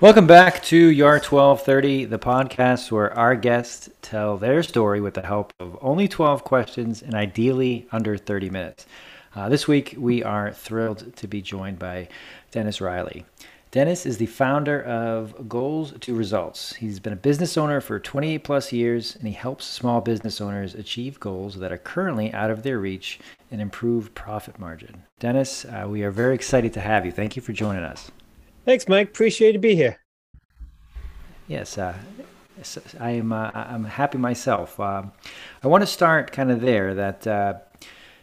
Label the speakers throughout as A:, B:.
A: Welcome back to Your 1230, the podcast where our guests tell their story with the help of only 12 questions and ideally under 30 minutes. Uh, this week, we are thrilled to be joined by Dennis Riley. Dennis is the founder of Goals to Results. He's been a business owner for 28 plus years, and he helps small business owners achieve goals that are currently out of their reach and improve profit margin. Dennis, uh, we are very excited to have you. Thank you for joining us.
B: Thanks, Mike. Appreciate to be here.
A: Yes, uh, I am. Uh, I'm happy myself. Uh, I want to start kind of there. That uh,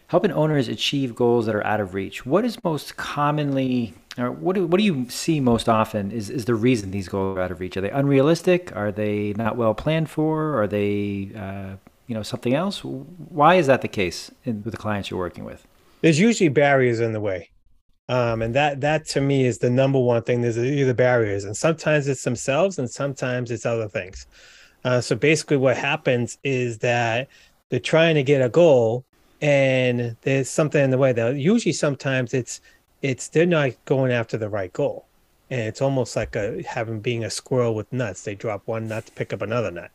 A: helping owners achieve goals that are out of reach. What is most commonly, or what do, what do you see most often? Is is the reason these goals are out of reach? Are they unrealistic? Are they not well planned for? Are they, uh, you know, something else? Why is that the case in, with the clients you're working with?
B: There's usually barriers in the way. Um, and that that to me is the number one thing. There's either barriers, and sometimes it's themselves, and sometimes it's other things. Uh, so basically, what happens is that they're trying to get a goal, and there's something in the way. That usually, sometimes it's it's they're not going after the right goal, and it's almost like a having being a squirrel with nuts. They drop one nut to pick up another nut,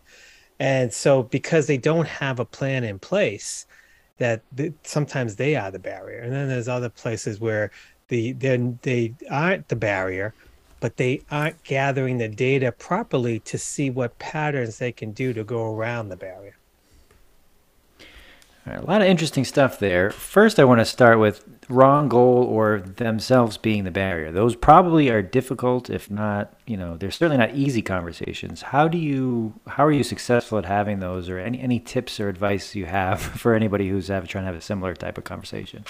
B: and so because they don't have a plan in place, that sometimes they are the barrier. And then there's other places where the then they aren't the barrier but they aren't gathering the data properly to see what patterns they can do to go around the barrier
A: a lot of interesting stuff there. First, I want to start with wrong goal or themselves being the barrier. Those probably are difficult, if not, you know, they're certainly not easy conversations. How do you, how are you successful at having those, or any any tips or advice you have for anybody who's have, trying to have a similar type of conversation?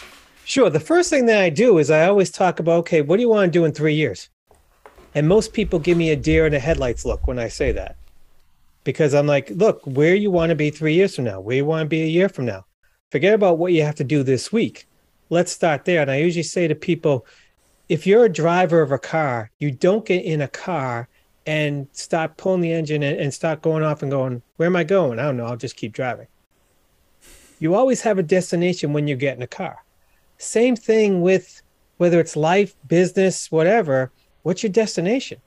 B: Sure. The first thing that I do is I always talk about, okay, what do you want to do in three years? And most people give me a deer in the headlights look when I say that. Because I'm like, look, where you want to be three years from now, where you want to be a year from now. Forget about what you have to do this week. Let's start there. And I usually say to people, if you're a driver of a car, you don't get in a car and start pulling the engine and start going off and going, where am I going? I don't know. I'll just keep driving. You always have a destination when you get in a car. Same thing with whether it's life, business, whatever. What's your destination?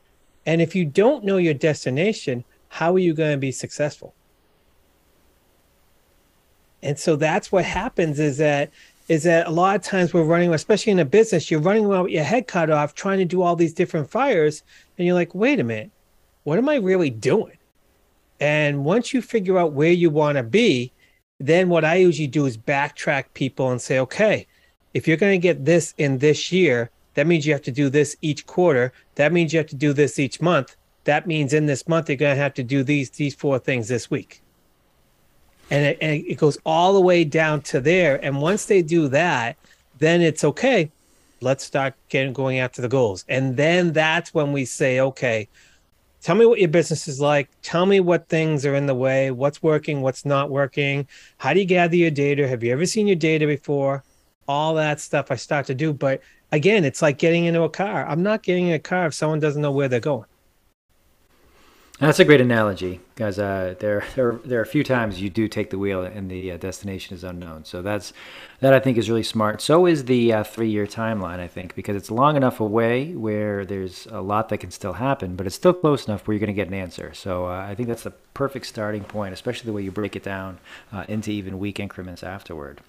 B: And if you don't know your destination, how are you going to be successful? And so that's what happens is that is that a lot of times we're running, especially in a business, you're running around with your head cut off, trying to do all these different fires, and you're like, wait a minute, what am I really doing? And once you figure out where you want to be, then what I usually do is backtrack people and say, okay, if you're going to get this in this year, that means you have to do this each quarter. That means you have to do this each month. That means in this month you're going to have to do these these four things this week. And it, and it goes all the way down to there. And once they do that, then it's okay. Let's start getting going after the goals. And then that's when we say, okay, tell me what your business is like. Tell me what things are in the way, what's working, what's not working. How do you gather your data? Have you ever seen your data before? All that stuff I start to do. But again, it's like getting into a car. I'm not getting in a car if someone doesn't know where they're going.
A: That's a great analogy, because uh, there, there, there are a few times you do take the wheel and the uh, destination is unknown. So that's that I think is really smart. So is the uh, three-year timeline, I think, because it's long enough away where there's a lot that can still happen, but it's still close enough where you're going to get an answer. So uh, I think that's the perfect starting point, especially the way you break it down uh, into even week increments afterward.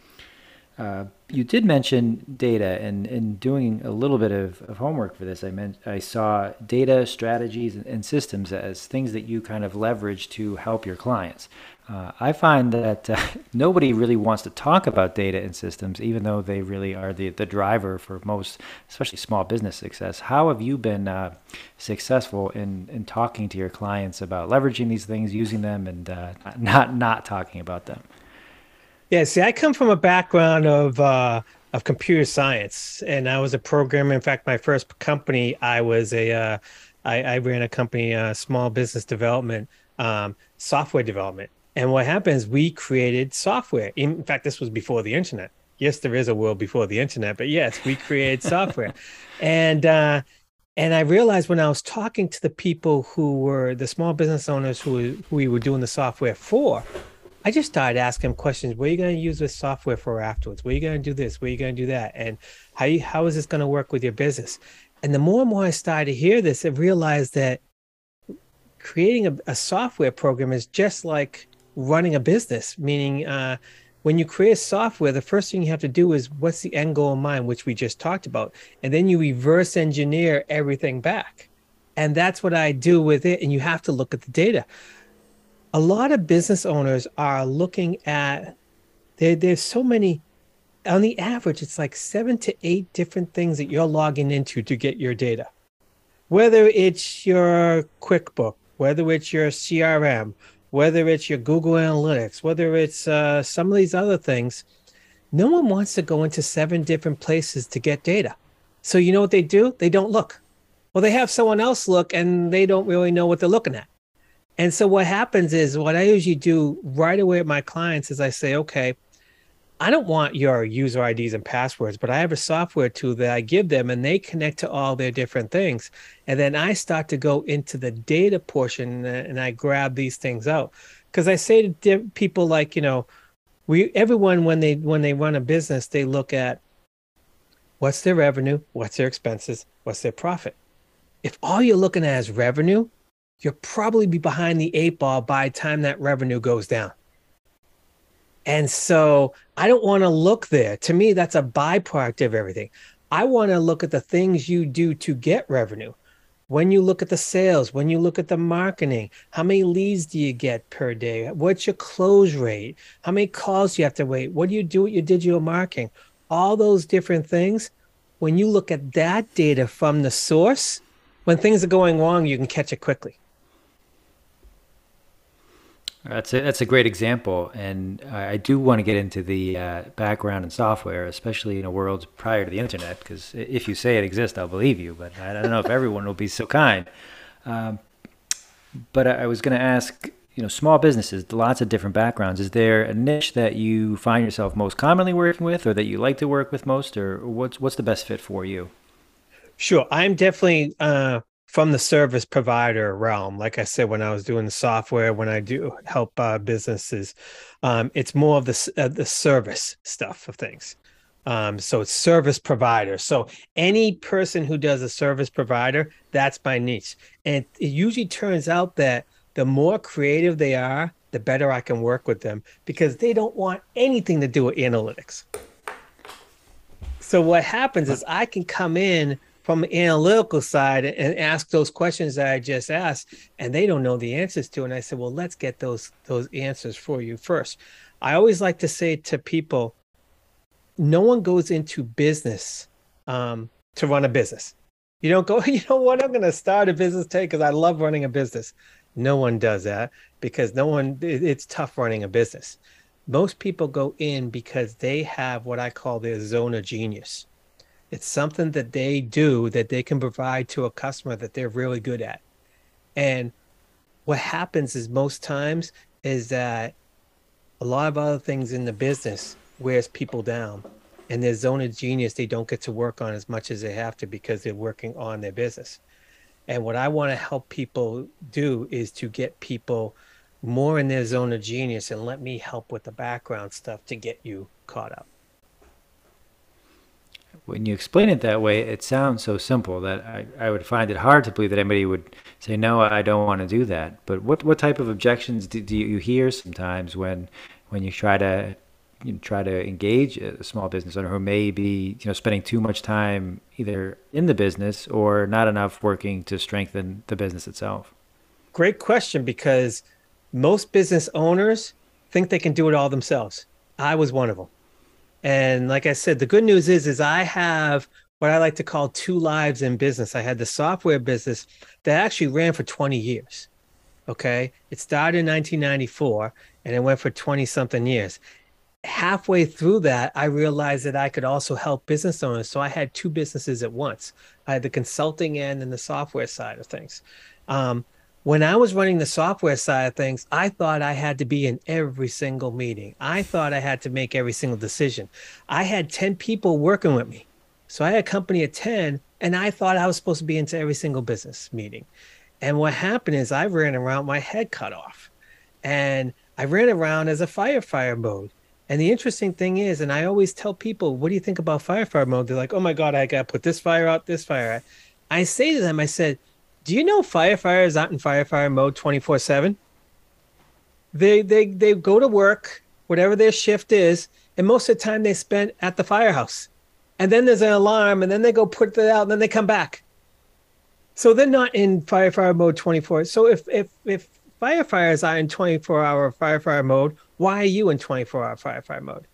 A: Uh, you did mention data, and in doing a little bit of, of homework for this, I meant I saw data, strategies, and, systems as things that you kind of leverage to help your clients. Uh, I find that uh, nobody really wants to talk about data and systems, even though they really are the, the driver for most, especially small business success. How have you been uh, successful in, in talking to your clients about leveraging these things, using them, and uh, not not talking about them?
B: Yeah, see, I come from a background of uh, of computer science, and I was a programmer. In fact, my first company, I was a uh, I, I ran a company, uh, small business development, um, software development. And what happens? We created software. In fact, this was before the internet. Yes, there is a world before the internet, but yes, we created software. and uh, and I realized when I was talking to the people who were the small business owners who, who we were doing the software for, I just started asking questions. What are you going to use this software for afterwards? What are you going to do this? What are you going to do that? And how you, how is this going to work with your business? And the more and more I started to hear this, I realized that creating a, a software program is just like running a business, meaning uh, when you create software, the first thing you have to do is what's the end goal in mind, which we just talked about. And then you reverse engineer everything back. And that's what I do with it. And you have to look at the data. A lot of business owners are looking at, there, there's so many, on the average, it's like seven to eight different things that you're logging into to get your data. Whether it's your QuickBook, whether it's your CRM, whether it's your Google Analytics, whether it's uh, some of these other things, no one wants to go into seven different places to get data. So you know what they do? They don't look. Well, they have someone else look and they don't really know what they're looking at. And so what happens is what I usually do right away with my clients is I say, okay, I don't want your user IDs and passwords, but I have a software tool that I give them and they connect to all their different things. And then I start to go into the data portion and I grab these things out. Because I say to people like, you know, we everyone when they when they run a business, they look at what's their revenue, what's their expenses, what's their profit. If all you're looking at is revenue, you'll probably be behind the eight ball by the time that revenue goes down and so I don't want to look there. To me, that's a byproduct of everything. I want to look at the things you do to get revenue. When you look at the sales, when you look at the marketing, how many leads do you get per day? What's your close rate? How many calls do you have to wait? What do you do with your digital marketing? All those different things. When you look at that data from the source, when things are going wrong, you can catch it quickly.
A: That's a, that's a great example, and I do want to get into the uh, background in software, especially in a world prior to the internet. Because if you say it exists, I'll believe you, but I don't know if everyone will be so kind. Um, but I, I was going to ask, you know, small businesses, lots of different backgrounds. Is there a niche that you find yourself most commonly working with, or that you like to work with most, or what's what's the best fit for you?
B: Sure, I'm definitely uh, from the service provider realm. Like I said, when I was doing the software, when I do help uh, businesses, um, it's more of the uh, the service stuff of things. Um, so it's service provider. So any person who does a service provider, that's my niche. And it usually turns out that the more creative they are, the better I can work with them because they don't want anything to do with analytics. So what happens is I can come in from the analytical side and ask those questions that I just asked, and they don't know the answers to. And I said, well, let's get those those answers for you first. I always like to say to people, no one goes into business um, to run a business. You don't go, you know what, I'm going to start a business today because I love running a business. No one does that because no one, it's tough running a business. Most people go in because they have what I call their zone of genius. It's something that they do that they can provide to a customer that they're really good at. And what happens is most times is that a lot of other things in the business wears people down. And their zone of genius, they don't get to work on as much as they have to because they're working on their business. And what I want to help people do is to get people more in their zone of genius and let me help with the background stuff to get you caught up
A: when you explain it that way, it sounds so simple that I, I would find it hard to believe that anybody would say, no, I don't want to do that. But what, what type of objections do, do you hear sometimes when, when you try to you know, try to engage a small business owner who may be you know spending too much time either in the business or not enough working to strengthen the business itself?
B: Great question because most business owners think they can do it all themselves. I was one of them. And like I said, the good news is, is I have what I like to call two lives in business. I had the software business that actually ran for 20 years. Okay. It started in 1994 and it went for 20 something years. Halfway through that, I realized that I could also help business owners. So I had two businesses at once. I had the consulting end and the software side of things. Um, when I was running the software side of things, I thought I had to be in every single meeting. I thought I had to make every single decision. I had 10 people working with me. So I had a company of 10, and I thought I was supposed to be into every single business meeting. And what happened is I ran around my head cut off. And I ran around as a firefighter mode. And the interesting thing is, and I always tell people, what do you think about firefighter mode? They're like, oh my God, I got to put this fire out, this fire out. I say to them, I said, "Do you know firefighters out in firefighter mode twenty four seven? They they they go to work, whatever their shift is, and most of the time they spend at the firehouse, and then there's an alarm, and then they go put it out, and then they come back. So they're not in firefighter mode twenty four. So if if if firefighters are in twenty four hour firefighter mode, why are you in twenty four hour firefighter mode?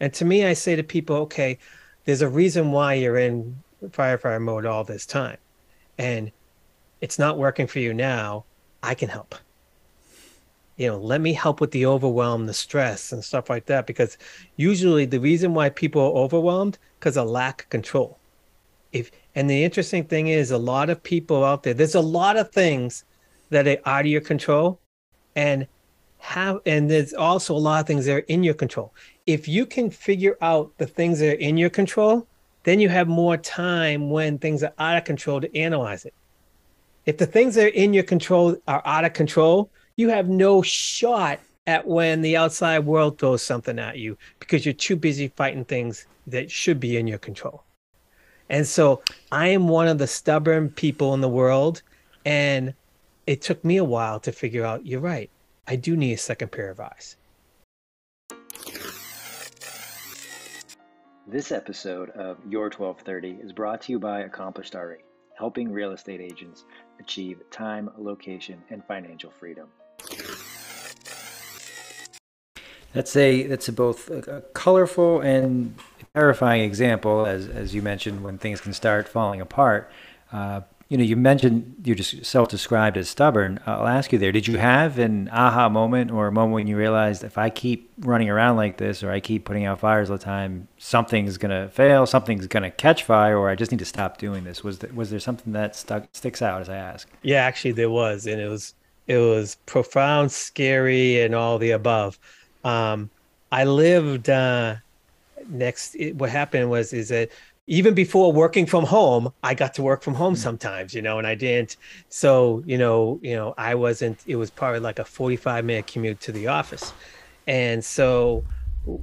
B: And to me, I say to people, okay, there's a reason why you're in firefighter mode all this time. And it's not working for you now. I can help. You know, let me help with the overwhelm, the stress, and stuff like that. Because usually the reason why people are overwhelmed because of lack of control. If and the interesting thing is a lot of people out there, there's a lot of things that are out of your control. And have and there's also a lot of things that are in your control. If you can figure out the things that are in your control, then you have more time when things are out of control to analyze it. If the things that are in your control are out of control, you have no shot at when the outside world throws something at you because you're too busy fighting things that should be in your control. And so I am one of the stubborn people in the world. And it took me a while to figure out you're right. I do need a second pair of eyes.
A: This episode of Your 1230 is brought to you by Accomplished RE, helping real estate agents achieve time, location, and financial freedom. That's a that's a both a, colorful and terrifying example, as as you mentioned, when things can start falling apart. Uh, you know, you mentioned you just self-described as stubborn. I'll ask you there: Did you have an aha moment or a moment when you realized if I keep running around like this, or I keep putting out fires all the time, something's gonna fail, something's gonna catch fire, or I just need to stop doing this? Was there, was there something that stuck sticks out as I ask?
B: Yeah, actually, there was, and it was it was profound, scary, and all the above. Um, I lived uh, next. It, what happened was is that even before working from home, I got to work from home mm. sometimes, you know, and I didn't. So, you know, you know, I wasn't, it was probably like a 45 minute commute to the office. And so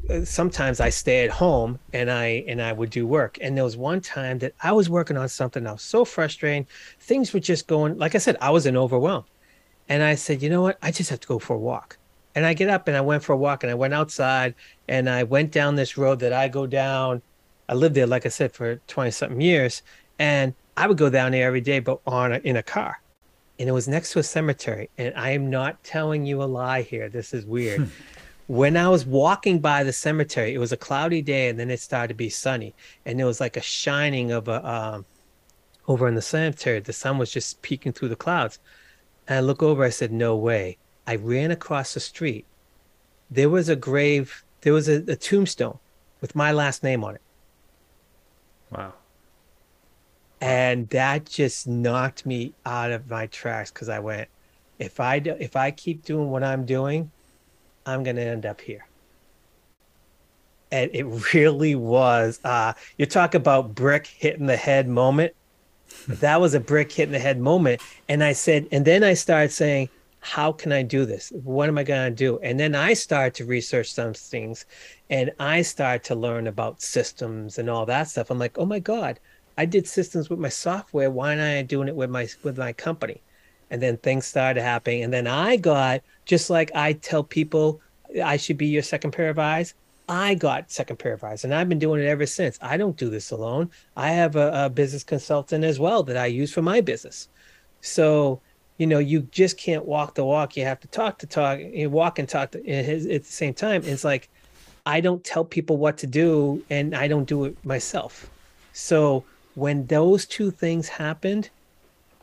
B: uh, sometimes I stay at home and I, and I would do work. And there was one time that I was working on something. I was so frustrated. Things were just going, like I said, I was in overwhelm. And I said, you know what? I just have to go for a walk. And I get up and I went for a walk and I went outside and I went down this road that I go down I lived there, like I said, for 20 something years. And I would go down there every day, but on a, in a car. And it was next to a cemetery. And I am not telling you a lie here. This is weird. when I was walking by the cemetery, it was a cloudy day and then it started to be sunny. And there was like a shining of a, um, over in the cemetery. The sun was just peeking through the clouds. And I look over, I said, No way. I ran across the street. There was a grave, there was a, a tombstone with my last name on it.
A: Wow.
B: And that just knocked me out of my tracks because I went, if I do, if I keep doing what I'm doing, I'm gonna end up here. And it really was. Uh, you talk about brick hitting the head moment. that was a brick hitting the head moment. And I said, and then I started saying, how can I do this? What am I going to do? And then I start to research some things and I start to learn about systems and all that stuff. I'm like, oh my God, I did systems with my software. Why not I doing it with my with my company? And then things started happening. And then I got, just like I tell people I should be your second pair of eyes, I got second pair of eyes. And I've been doing it ever since. I don't do this alone. I have a, a business consultant as well that I use for my business. So you know, you just can't walk the walk. You have to talk to talk. You walk and talk to, at the same time. It's like I don't tell people what to do, and I don't do it myself. So when those two things happened,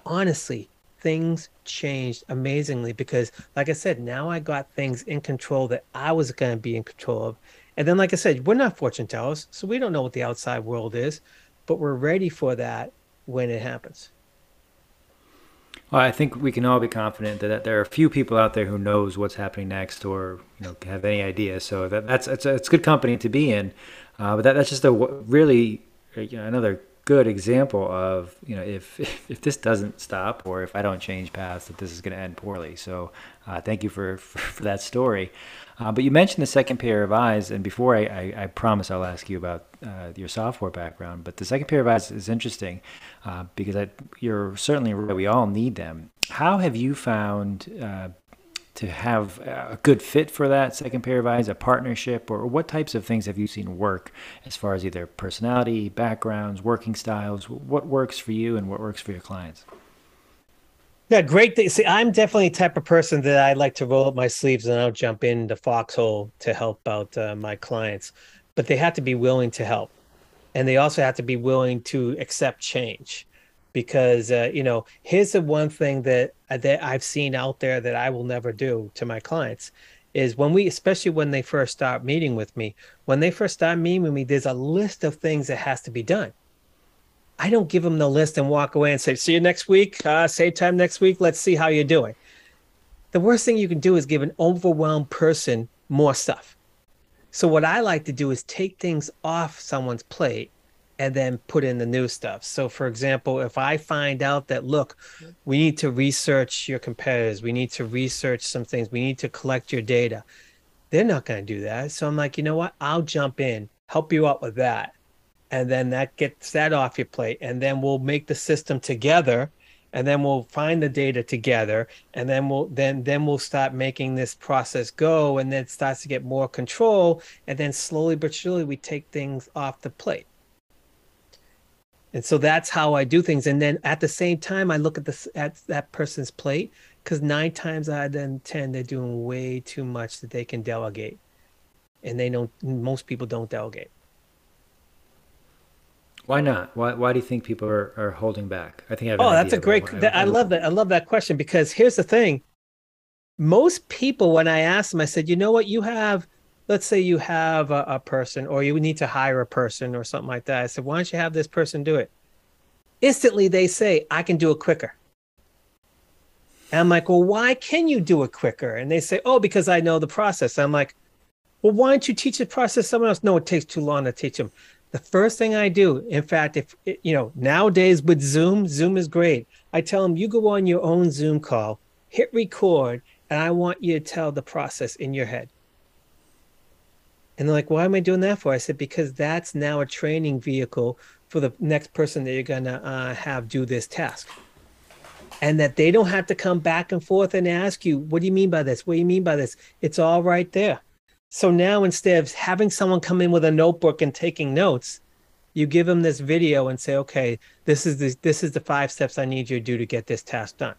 B: honestly, things changed amazingly because, like I said, now I got things in control that I was going to be in control of. And then, like I said, we're not fortune tellers, so we don't know what the outside world is, but we're ready for that when it happens.
A: Well, I think we can all be confident that there are a few people out there who knows what's happening next, or you know, have any idea. So that, that's it's it's good company to be in. Uh, but that, that's just a really you know, another good example of you know if if this doesn't stop or if I don't change paths that this is going to end poorly. So uh, thank you for, for, for that story. Uh, but you mentioned the second pair of eyes, and before I, I, I promise I'll ask you about uh, your software background. But the second pair of eyes is interesting uh, because I, you're certainly right. We all need them. How have you found uh, to have a good fit for that second pair of eyes, a partnership, or what types of things have you seen work as far as either personality, backgrounds, working styles? What works for you and what works for your clients?
B: Yeah, great thing. See, I'm definitely the type of person that I like to roll up my sleeves and I'll jump in the foxhole to help out uh, my clients. But they have to be willing to help, and they also have to be willing to accept change, because uh, you know, here's the one thing that uh, that I've seen out there that I will never do to my clients is when we, especially when they first start meeting with me, when they first start meeting with me, there's a list of things that has to be done I don't give them the list and walk away and say, see you next week, uh, same time next week. Let's see how you're doing. The worst thing you can do is give an overwhelmed person more stuff. So, what I like to do is take things off someone's plate and then put in the new stuff. So, for example, if I find out that, look, we need to research your competitors, we need to research some things, we need to collect your data, they're not going to do that. So, I'm like, you know what? I'll jump in, help you out with that and then that gets that off your plate and then we'll make the system together and then we'll find the data together and then we'll then then we'll start making this process go and then it starts to get more control and then slowly but surely we take things off the plate. And so that's how i do things and then at the same time i look at this at that person's plate because nine times out of ten, 10 they're doing way too much that they can delegate and they don't most people don't delegate
A: why not? Why, why do you think people are, are holding back? I think I have
B: Oh, that's a great. That, I, I love that. I love that question because here's the thing. Most people, when I asked them, I said, you know what, you have, let's say you have a, a person or you need to hire a person or something like that. I said, why don't you have this person do it? Instantly, they say, I can do it quicker. And I'm like, well, why can you do it quicker? And they say, oh, because I know the process. I'm like, well, why don't you teach the process someone else? No, it takes too long to teach them the first thing I do, in fact, if you know, nowadays with Zoom, Zoom is great. I tell them, you go on your own Zoom call, hit record, and I want you to tell the process in your head. And they're like, why am I doing that for? I said, because that's now a training vehicle for the next person that you're going to uh, have do this task. And that they don't have to come back and forth and ask you, what do you mean by this? What do you mean by this? It's all right there. So now instead of having someone come in with a notebook and taking notes, you give them this video and say, okay, this is the, this is the five steps I need you to do to get this task done.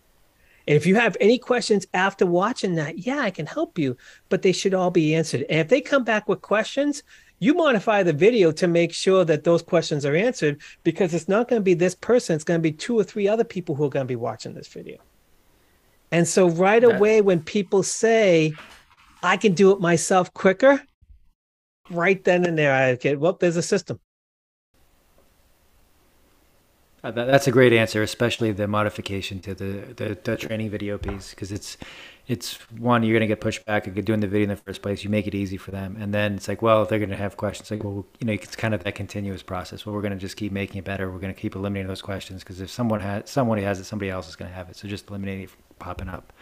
B: And if you have any questions after watching that, yeah, I can help you, but they should all be answered. And if they come back with questions, you modify the video to make sure that those questions are answered because it's not going to be this person, it's going to be two or three other people who are going to be watching this video. And so right away when people say, I can do it myself quicker. Right then and there, I get well. There's a system.
A: Uh, that, that's a great answer, especially the modification to the the, the training video piece, because it's it's one you're gonna get pushed back doing the video in the first place. You make it easy for them, and then it's like, well, if they're gonna have questions, like, well, you know, it's kind of that continuous process. Well, we're gonna just keep making it better. We're gonna keep eliminating those questions because if someone has who has it, somebody else is gonna have it. So just eliminating it from popping up.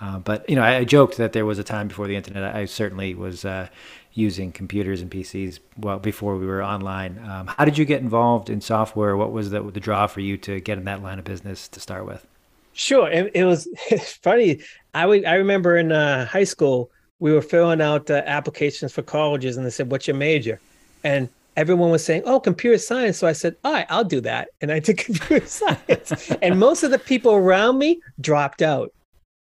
A: Uh, but you know, I, I, joked that there was a time before the internet. I certainly was uh, using computers and PCs well before we were online. Um, how did you get involved in software? What was the, the draw for you to get in that line of business to start with?
B: Sure, it, it was funny. I would, I remember in uh, high school we were filling out uh, applications for colleges, and they said, "What's your major?" And everyone was saying, "Oh, computer science." So I said, "All right, I'll do that," and I took computer science. and most of the people around me dropped out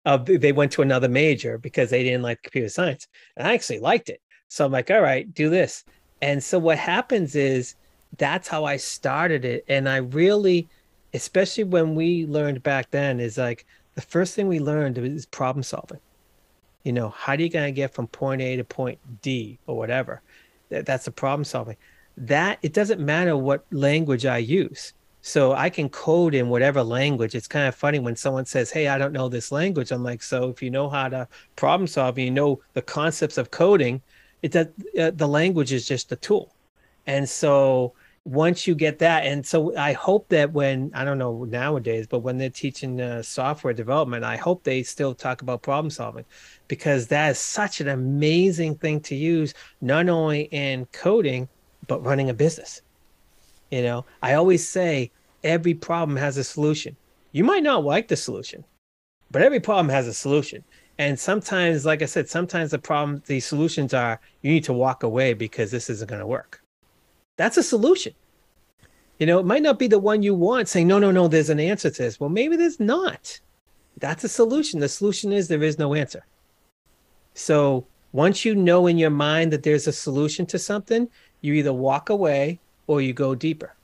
B: uh, they went to another major because they didn't like computer science. And I actually liked it. So I'm like, all right, do this. And so what happens is that's how I started it. And I really, especially when we learned back then, is like the first thing we learned is problem solving. You know, how do you gonna get from point A to point D or whatever? That's the problem solving. That it doesn't matter what language I use so I can code in whatever language. It's kind of funny when someone says, Hey, I don't know this language. I'm like, So if you know how to problem solve, you know the concepts of coding, it does, uh, the language is just a tool. And so once you get that, and so I hope that when I don't know nowadays, but when they're teaching uh, software development, I hope they still talk about problem solving because that is such an amazing thing to use, not only in coding, but running a business. You know, I always say every problem has a solution. You might not like the solution, but every problem has a solution. And sometimes, like I said, sometimes the problem, the solutions are you need to walk away because this isn't going to work. That's a solution. You know, it might not be the one you want saying, no, no, no, there's an answer to this. Well, maybe there's not. That's a solution. The solution is there is no answer. So once you know in your mind that there's a solution to something, you either walk away or you go deeper.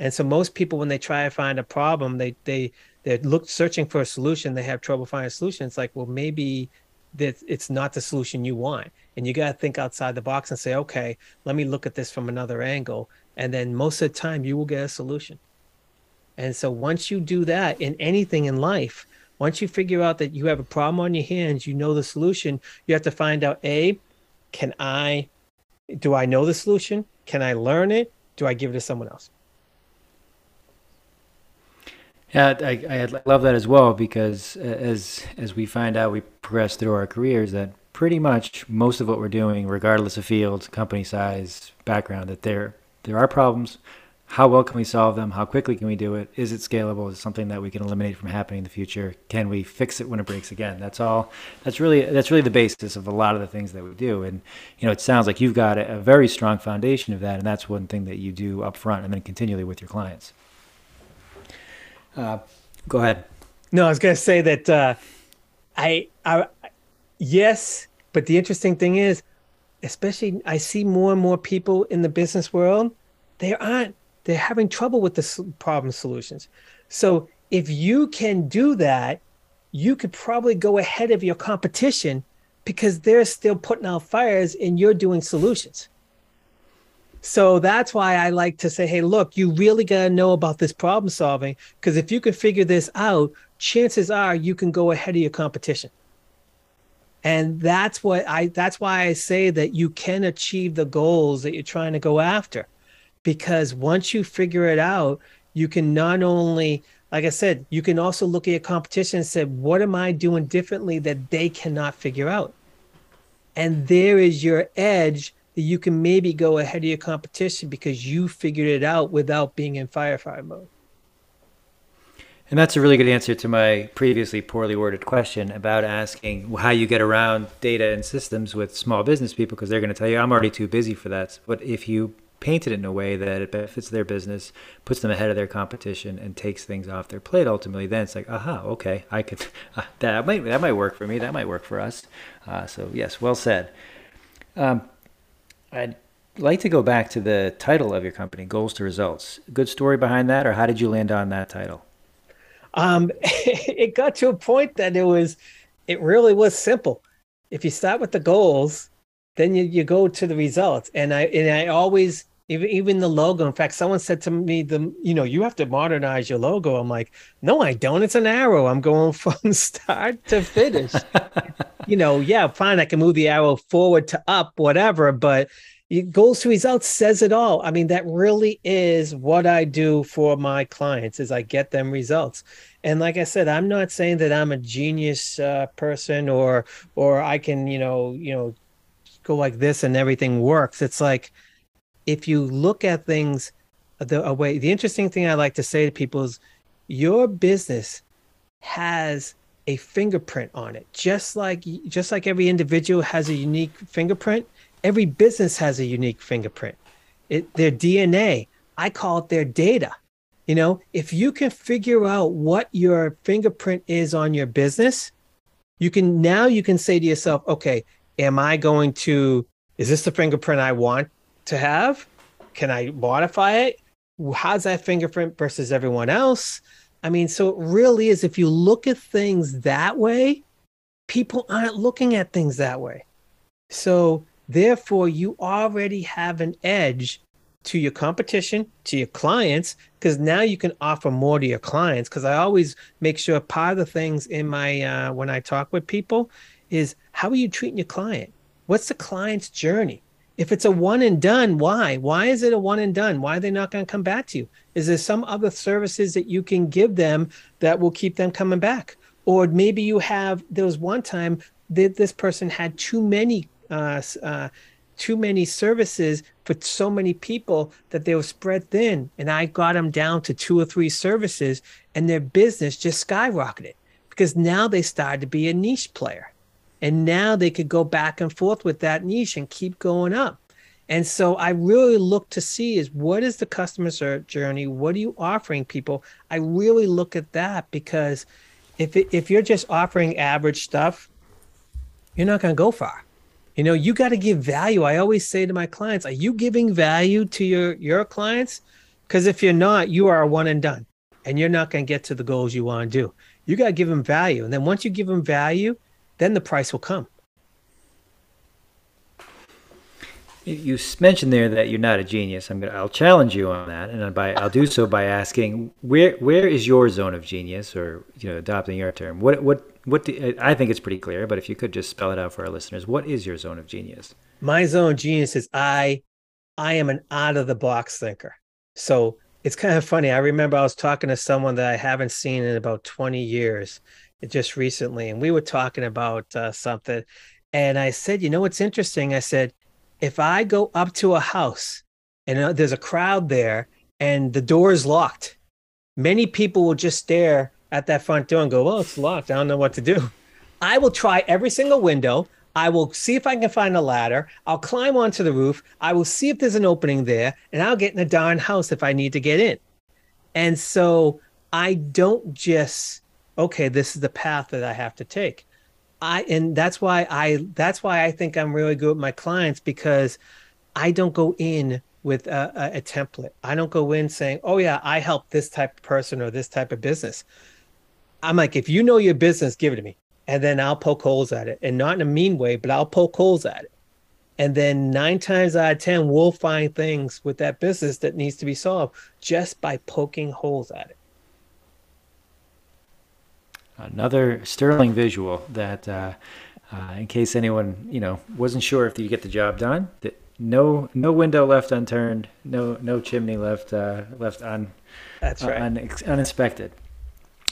B: And so most people, when they try to find a problem, they they they're look searching for a solution. They have trouble finding a solution. It's like, well, maybe that it's not the solution you want, and you got to think outside the box and say, okay, let me look at this from another angle. And then most of the time, you will get a solution. And so once you do that in anything in life, once you figure out that you have a problem on your hands, you know the solution. You have to find out: a, can I? Do I know the solution? Can I learn it? Do I give it to someone else?
A: Yeah, I, I love that as well because uh, as as we find out, we progress through our careers that pretty much most of what we're doing, regardless of field, company size, background, that there there are problems. How well can we solve them? How quickly can we do it? Is it scalable? Is it something that we can eliminate from happening in the future? Can we fix it when it breaks again? That's all. That's really that's really the basis of a lot of the things that we do. And you know, it sounds like you've got a, very strong foundation of that, and that's one thing that you do up front and then continually with your clients. Uh, go ahead.
B: No, I was going to say that uh, I, I, yes, but the interesting thing is, especially I see more and more people in the business world, they aren't, they're having trouble with the problem solutions. So if you can do that, you could probably go ahead of your competition because they're still putting out fires and you're doing solutions. So that's why I like to say, hey, look, you really got to know about this problem solving because if you can figure this out, chances are you can go ahead of your competition. And that's what I that's why I say that you can achieve the goals that you're trying to go after. Because once you figure it out, you can not only like I said, you can also look at your competition and say, what am I doing differently that they cannot figure out? And there is your edge that you can maybe go ahead of your competition because you figured it out without being in firefighter mode.
A: And that's a really good answer to my previously poorly worded question about asking how you get around data and systems with small business people because they're going to tell you, I'm already too busy for that. But if you paint it in a way that it benefits their business, puts them ahead of their competition, and takes things off their plate, ultimately, then it's like, aha, okay, I could, uh, that might that might work for me, that might work for us. Uh, so yes, well said. Um, I'd like to go back to the title of your company, Goals to Results. Good story behind that, or how did you land on that title?
B: Um, it got to a point that it was, it really was simple. If you start with the goals, then you, you go to the results. And I and I always even even the logo. In fact, someone said to me, "the you know you have to modernize your logo." I'm like, "No, I don't. It's an arrow. I'm going from start to finish." you know, yeah, fine. I can move the arrow forward to up, whatever. But goals to results says it all. I mean, that really is what I do for my clients. Is I get them results. And like I said, I'm not saying that I'm a genius uh, person or or I can you know you know go like this and everything works. It's like if you look at things the way the interesting thing I like to say to people is your business has a fingerprint on it. Just like just like every individual has a unique fingerprint every business has a unique fingerprint. It their dna i call it their data. You know if you can figure out what your fingerprint is on your business you can now you can say to yourself okay am i going to is this the fingerprint i want to have can I modify it? How's that fingerprint versus everyone else? I mean, so it really is. If you look at things that way, people aren't looking at things that way. So, therefore, you already have an edge to your competition, to your clients, because now you can offer more to your clients. Because I always make sure part of the things in my, uh, when I talk with people, is how are you treating your client? What's the client's journey? If it's a one and done, why? Why is it a one and done? Why are they not going to come back to you? Is there some other services that you can give them that will keep them coming back? Or maybe you have, there was one time that this person had too many uh, uh, too many services for so many people that they were spread thin. And I got them down to two or three services, and their business just skyrocketed because now they started to be a niche player. And now they could go back and forth with that niche and keep going up. And so I really look to see is what is the customer journey? What are you offering people? I really look at that because if it, if you're just offering average stuff, you're not going to go far. You know, you got to give value. I always say to my clients, are you giving value to your your clients? Because if you're not, you are a one and done, and you're not going to get to the goals you want to do. You got to give them value, and then once you give them value, then the price will come.
A: You mentioned there that you're not a genius. I'm gonna. I'll challenge you on that, and by I'll do so by asking where where is your zone of genius, or you know, adopting your term. What what what? Do, I think it's pretty clear, but if you could just spell it out for our listeners, what is your zone of genius?
B: My zone of genius is I, I am an out of the box thinker. So it's kind of funny. I remember I was talking to someone that I haven't seen in about 20 years, just recently, and we were talking about uh, something, and I said, you know what's interesting? I said if I go up to a house and uh, there's a crowd there and the door is locked, many people will just stare at that front door and go, "Well, it's locked. I don't know what to do." I will try every single window. I will see if I can find a ladder. I'll climb onto the roof. I will see if there's an opening there, and I'll get in the darn house if I need to get in. And so I don't just, okay, this is the path that I have to take. I and that's why I that's why I think I'm really good with my clients because I don't go in with a, a, a, template. I don't go in saying, "Oh yeah, I help this type of person or this type of business." I'm like, if you know your business, give it to me, and then I'll poke holes at it, and not in a mean way, but I'll poke holes at it. And then nine times out of ten, we'll find things with that business that needs to be solved just by poking holes at it
A: another sterling visual that, uh, uh, in case anyone you know wasn't sure if you get the job done, that no no window left unturned, no no chimney left uh, left un,
B: That's right.
A: Un, uninspected.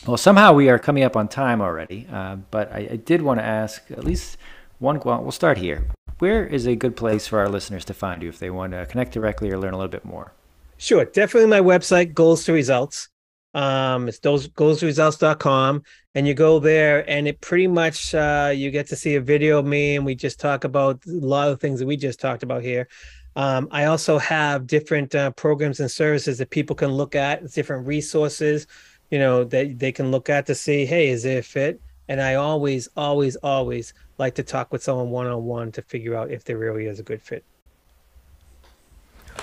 A: Well, somehow we are coming up on time already, uh, but I, I did want to ask at least one. Well, we'll start here. Where is a good place for our listeners to find you if they want to connect directly or learn a little bit more?
B: Sure, definitely my website, Goals to Results. Um, goalsresults.com and you go there and it pretty much uh, you get to see a video of me and we just talk about a lot of things that we just talked about here. Um, I also have different uh, programs and services that people can look at, different resources, you know, that they can look at to see, hey, is it a fit? And I always, always, always like to talk with someone one on one to figure out if there really is a good fit.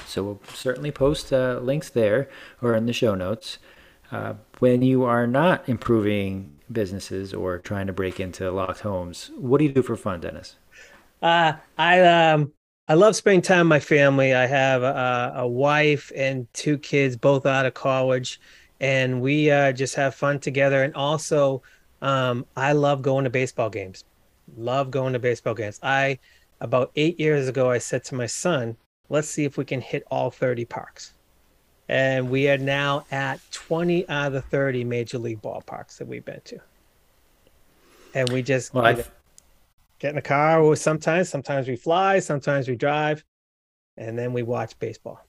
A: So we'll certainly post uh, links there or in the show notes. Uh, when you are not improving businesses or trying to break into locked homes, what do you do for fun, Dennis?
B: Uh, I um, I love spending time with my family. I have a, a wife and two kids, both out of college, and we uh, just have fun together. And also, um, I love going to baseball games. Love going to baseball games. I about eight years ago, I said to my son, "Let's see if we can hit all thirty parks." And we are now at 20 out of the 30 major league ballparks that we've been to. And we just well, get in the car or sometimes sometimes we fly sometimes we drive and then we watch baseball.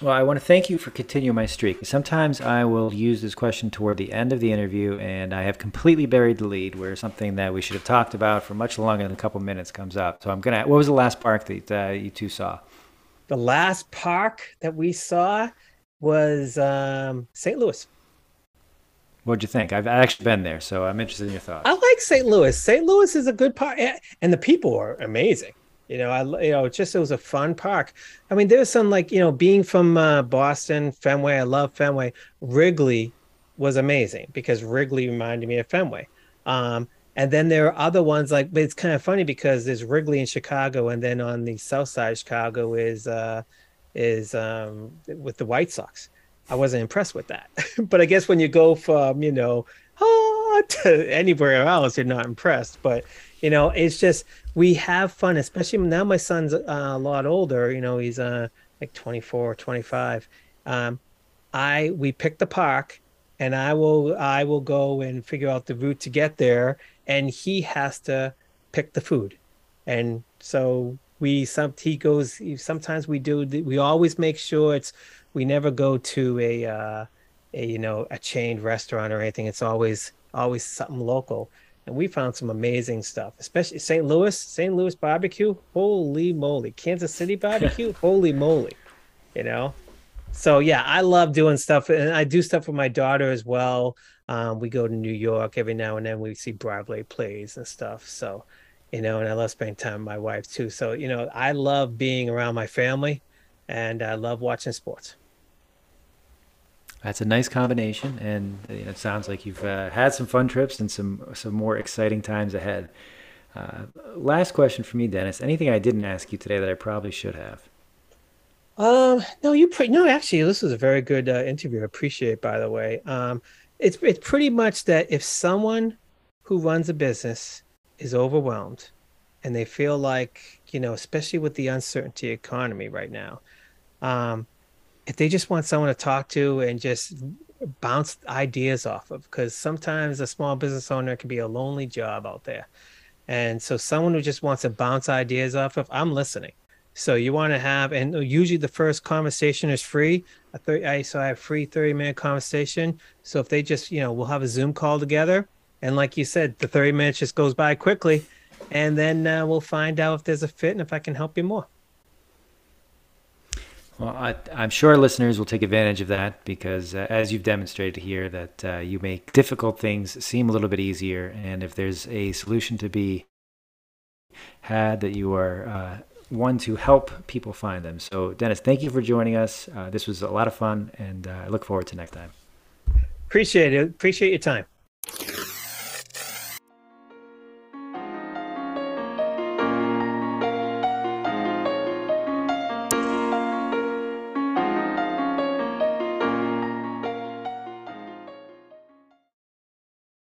A: Well i want to thank you for continuing my streak. Sometimes i will use this question toward the end of the interview and i have completely buried the lead where something that we should have talked about for much longer than a couple minutes comes up. So i'm gonna what was the last park that uh, you two saw
B: the last park that we saw was um, St. Louis.
A: What'd you think? I've actually been there, so I'm interested in your thoughts.
B: I like St. Louis. St. Louis is a good park, and the people are amazing. You know, I you know, just it was a fun park. I mean, there's some like you know, being from uh, Boston, Fenway. I love Fenway. Wrigley was amazing because Wrigley reminded me of Fenway. Um, and then there are other ones like, but it's kind of funny because there's Wrigley in Chicago, and then on the south side of Chicago is uh, is um, with the White Sox. I wasn't impressed with that, but I guess when you go from you know ah, to anywhere else, you're not impressed. But you know, it's just we have fun, especially now my son's uh, a lot older, you know, he's uh like 24, 25. Um I we pick the park and I will I will go and figure out the route to get there and he has to pick the food. And so we some he goes sometimes we do we always make sure it's we never go to a uh a you know a chained restaurant or anything. It's always always something local. And we found some amazing stuff especially st louis st louis barbecue. Holy moly. Kansas city barbecue? Holy moly. You know so yeah i love doing stuff and i do stuff with my daughter as well um, we go to new york every now and then we see broadway plays and stuff so you know and i love spending time with my wife too so you know i love being around my family and i love watching sports
A: that's a nice combination, and it sounds like you've uh, had some fun trips and some some more exciting times ahead. Uh, last question for me, Dennis. Anything I didn't ask you today that I probably should have?
B: Um, no, you pre- no. Actually, this was a very good uh, interview. I appreciate, it, by the way. Um, it's it's pretty much that if someone who runs a business is overwhelmed, and they feel like you know, especially with the uncertainty economy right now, um, if they just want someone to talk to and just bounce ideas off of because sometimes a small business owner can be a lonely job out there and so someone who just wants to bounce ideas off of i'm listening so you want to have and usually the first conversation is free 30, I, so i have free 30 minute conversation. So if they just you know we'll have a zoom call together. And like you said the 30 minutes just goes by quickly. And then uh, we'll find out if there's a fit and if i can help you more.
A: Well, I, am sure listeners will take advantage of that because, uh, as you've demonstrated here, that uh, you make difficult things seem a little bit easier. And if there's a solution to be had, that you are uh, one to help people find them. So, Dennis, thank you for joining us. Uh, this was a lot of fun, and uh, I look forward to next time.
B: Appreciate it. Appreciate your time.